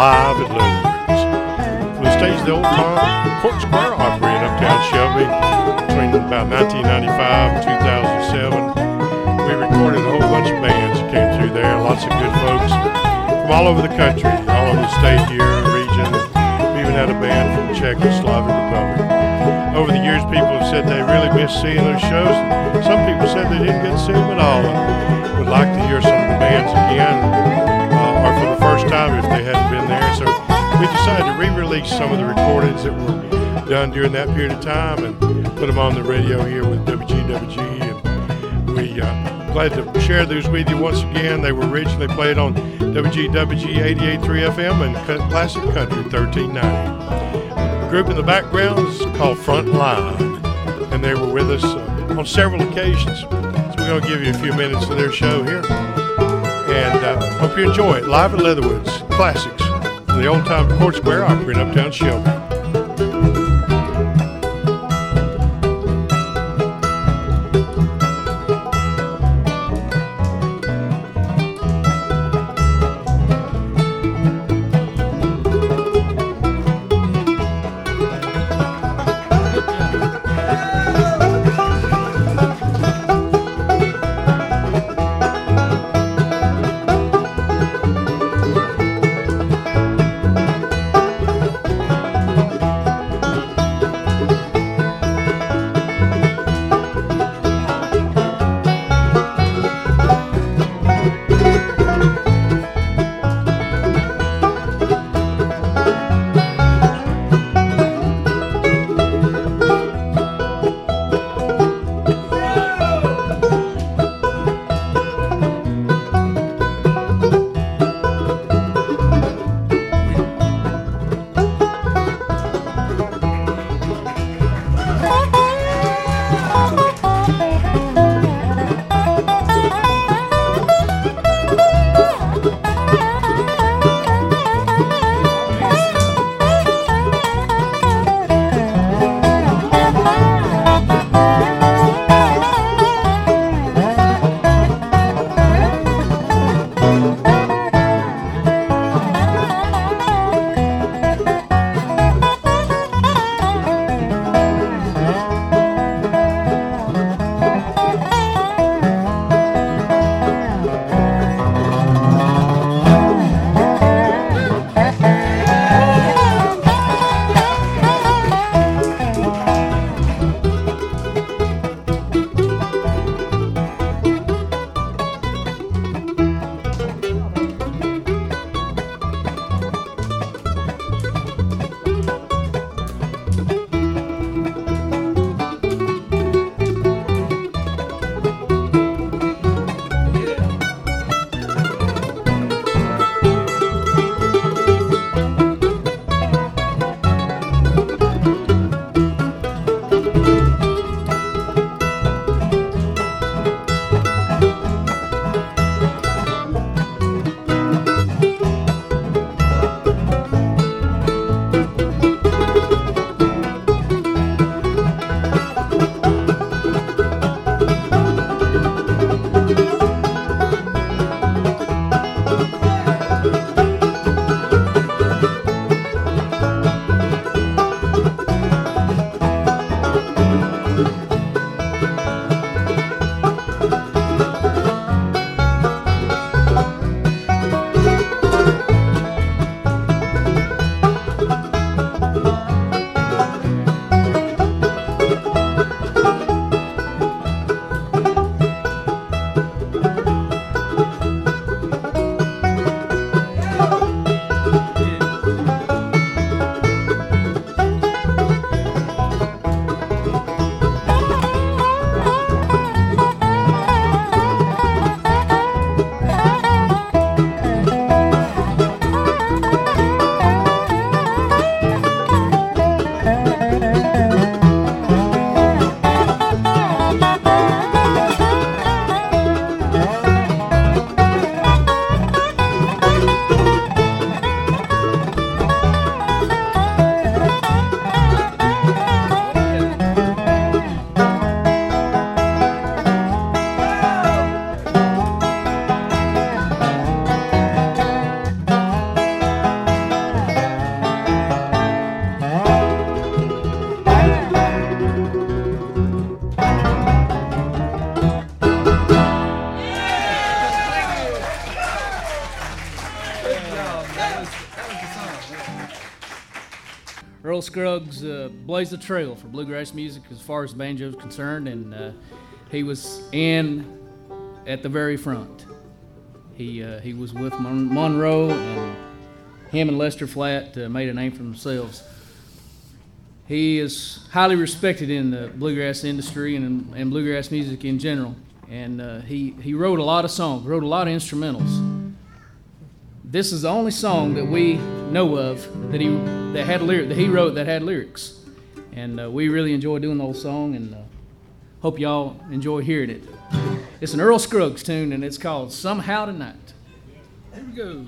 live at Leatherwoods. From the stage of the old time Court Square Opry in Uptown Shelby between about 1995 and 2007. We recorded a whole bunch of bands that came through there, lots of good folks from all over the country, all over the state here, region. We even had a band from the Czechoslovak Republic. Over the years, people have said they really miss seeing those shows. Some people said they didn't get to see them at all would like to hear some of the bands again, time if they hadn't been there. So we decided to re-release some of the recordings that were done during that period of time and put them on the radio here with WGWG. And we uh, glad to share those with you once again. They were originally played on WGWG 88.3 FM and Classic Country 1390 The group in the background is called Frontline, and they were with us uh, on several occasions. So we're going to give you a few minutes of their show here, and uh, hope you enjoy it. Live at Leatherwoods, classics, the old time Court Square Opry in Uptown Shelby. Scruggs uh, blazed the trail for bluegrass music as far as banjo is concerned, and uh, he was in at the very front. He uh, he was with Mon- Monroe, and him and Lester Flatt uh, made a name for themselves. He is highly respected in the bluegrass industry and, and bluegrass music in general. And uh, he, he wrote a lot of songs, wrote a lot of instrumentals. This is the only song that we know of that he that had lyric that he wrote that had lyrics, and uh, we really enjoy doing the whole song, and uh, hope y'all enjoy hearing it. It's an Earl Scruggs tune, and it's called "Somehow Tonight." Here we go.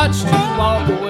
Watched you walk away.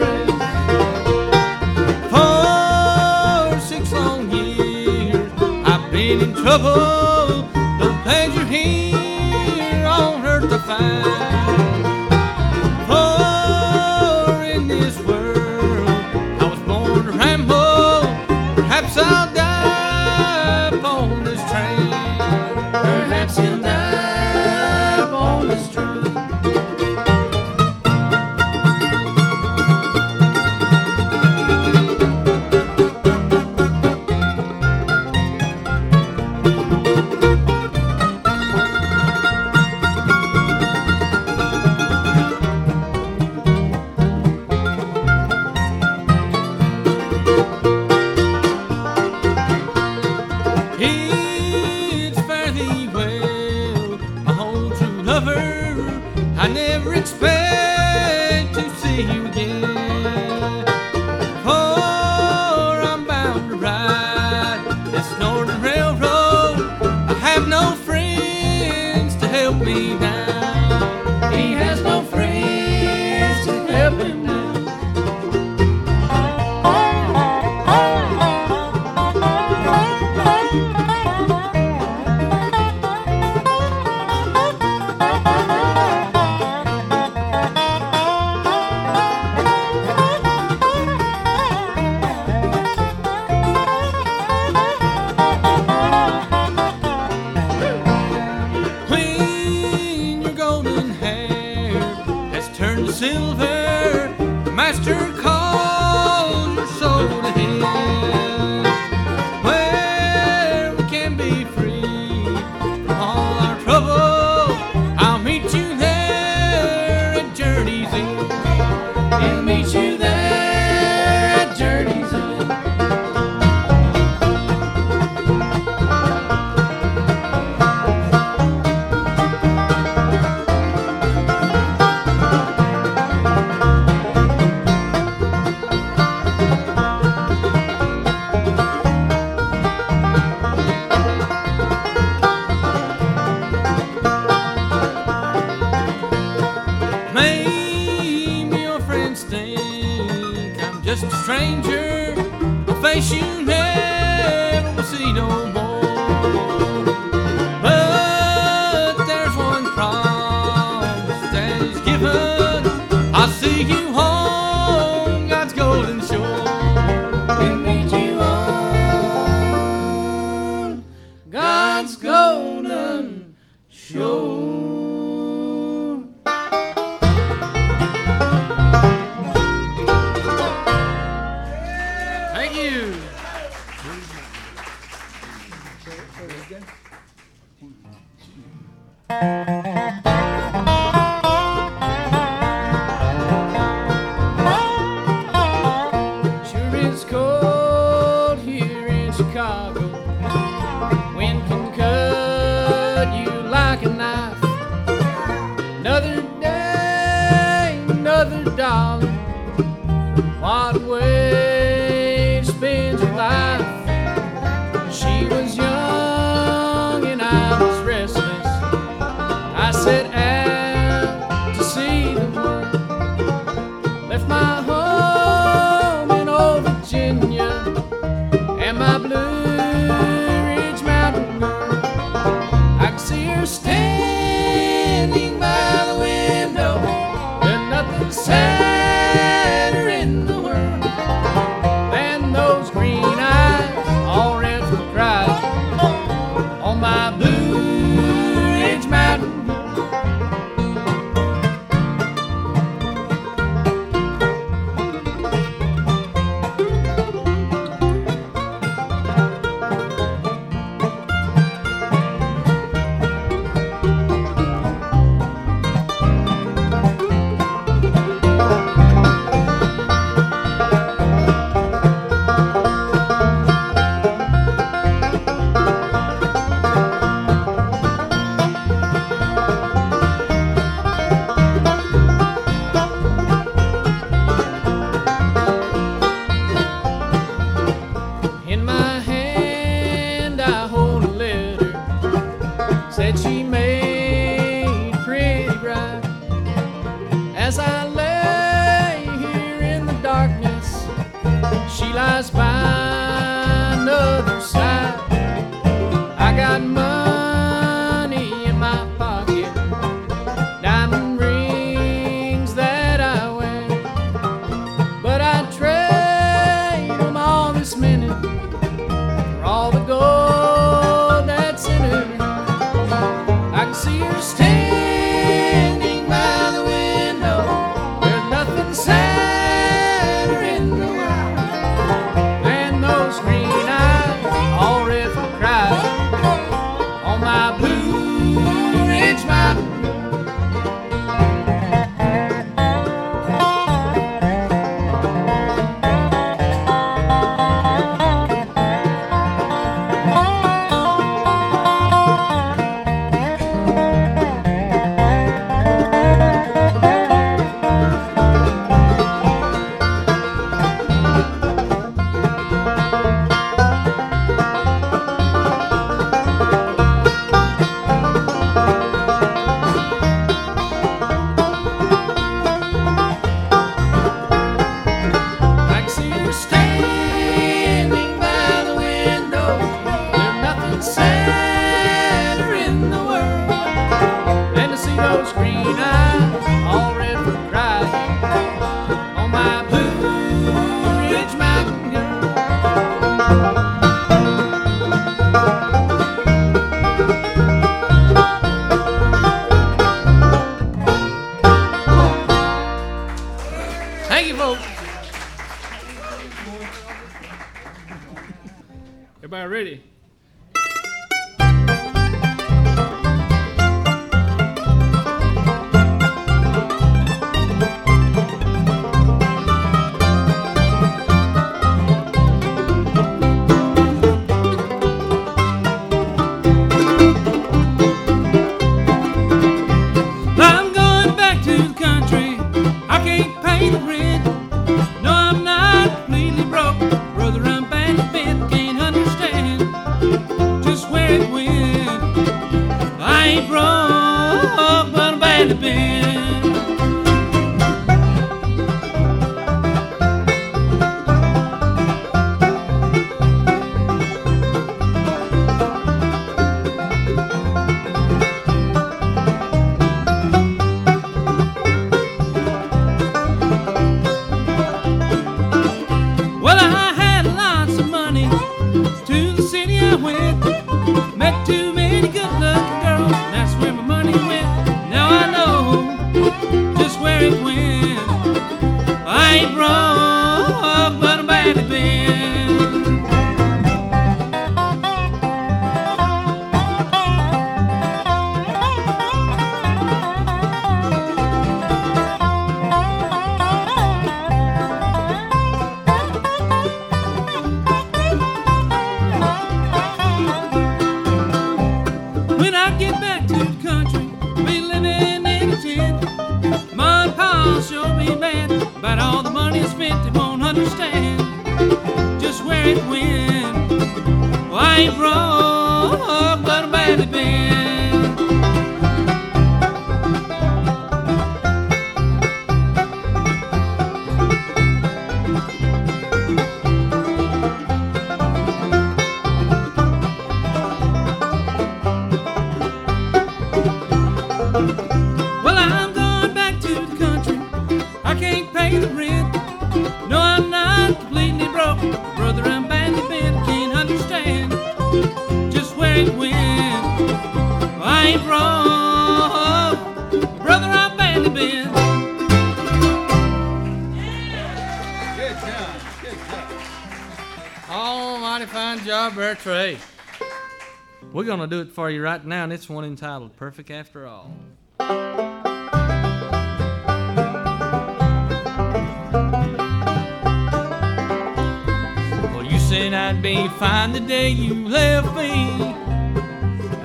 trouble, the pleasure here on earth to find. silver master a face you never will see no more. Another We're gonna do it for you right now, and it's one entitled Perfect After All. Well, you said I'd be fine the day you left me.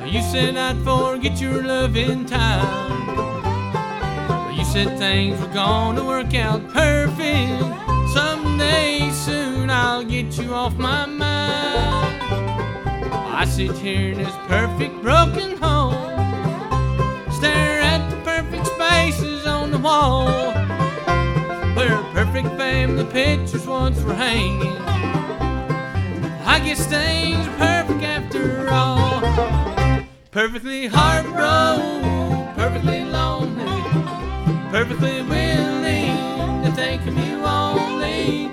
You said I'd forget your love in time. You said things were gonna work out perfect. Someday soon I'll get you off my mind. I sit here in this perfect broken home, stare at the perfect spaces on the wall, where perfect family pictures once were hanging. I guess things are perfect after all. Perfectly heartbroken, perfectly lonely, perfectly willing to think of you only,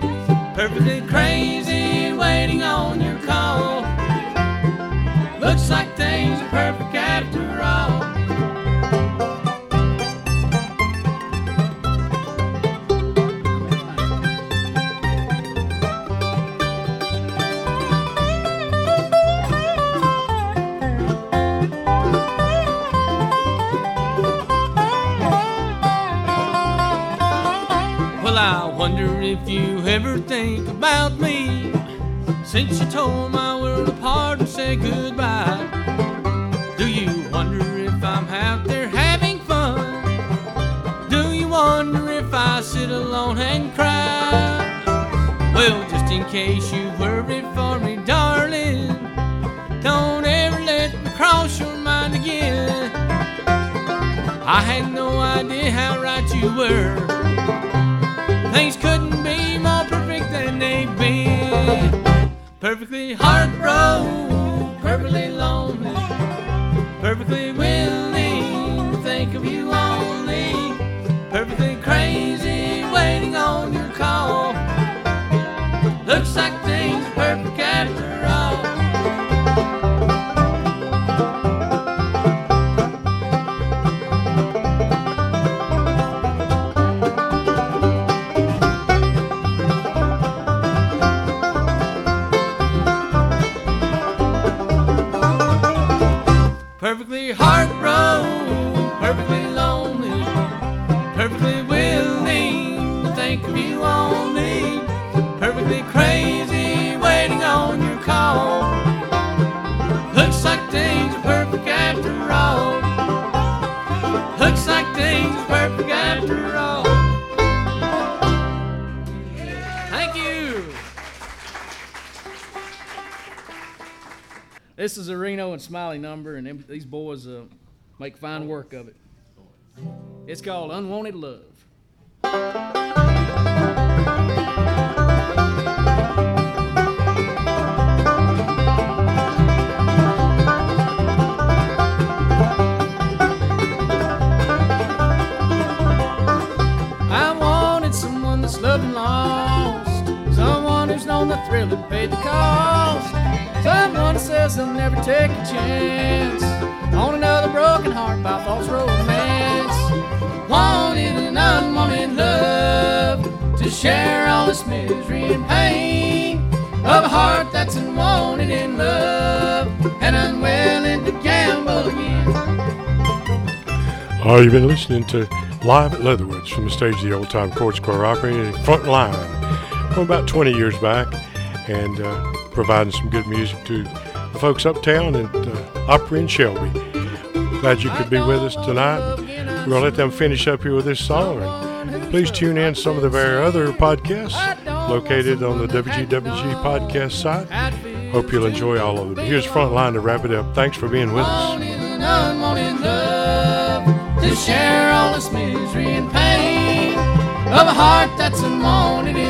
perfectly crazy waiting on your call. Looks like things are perfect after all. Well, I wonder if you ever think about me since you tore my I had no idea how right you were. Things couldn't be more perfect than they've been. Perfectly heartbroken, perfectly lonely, perfectly willing to think of you only, Perfectly heartbroken, perfectly lonely, perfectly willing to think of you only, perfectly crazy waiting on your call. Looks like things are perfect after all. Looks like things are perfect after all. This is a Reno and Smiley number, and them, these boys uh, make fine work of it. It's called Unwanted Love. Loved and lost, someone who's known the thrill and paid the cost, someone says they'll never take a chance on another broken heart by false romance. Wanted an unwanted love to share all this misery and pain of a heart that's unwanted in love and unwilling to gamble again. Oh, you've been listening to Live at Leatherwoods from the stage of the Old Time Court Square Opry Frontline from about 20 years back and uh, providing some good music to the folks uptown and uh, and Shelby. Glad you could be with us tonight. We're going to let them finish up here with this song. And please tune in some of the very other podcasts located on the WGWG podcast site. Hope you'll enjoy all of them. Here's Frontline to wrap it up. Thanks for being with us. Of a heart that's in love and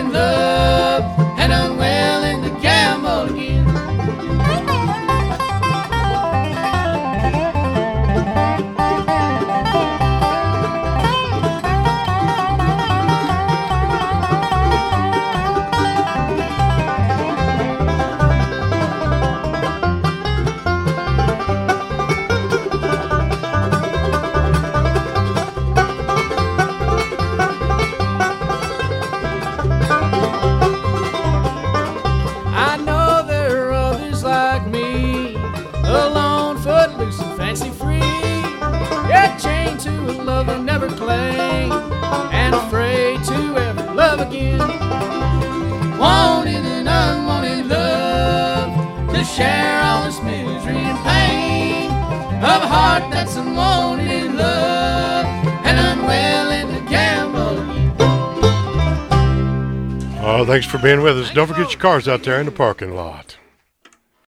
thanks for being with us. Don't forget your cars out there in the parking lot.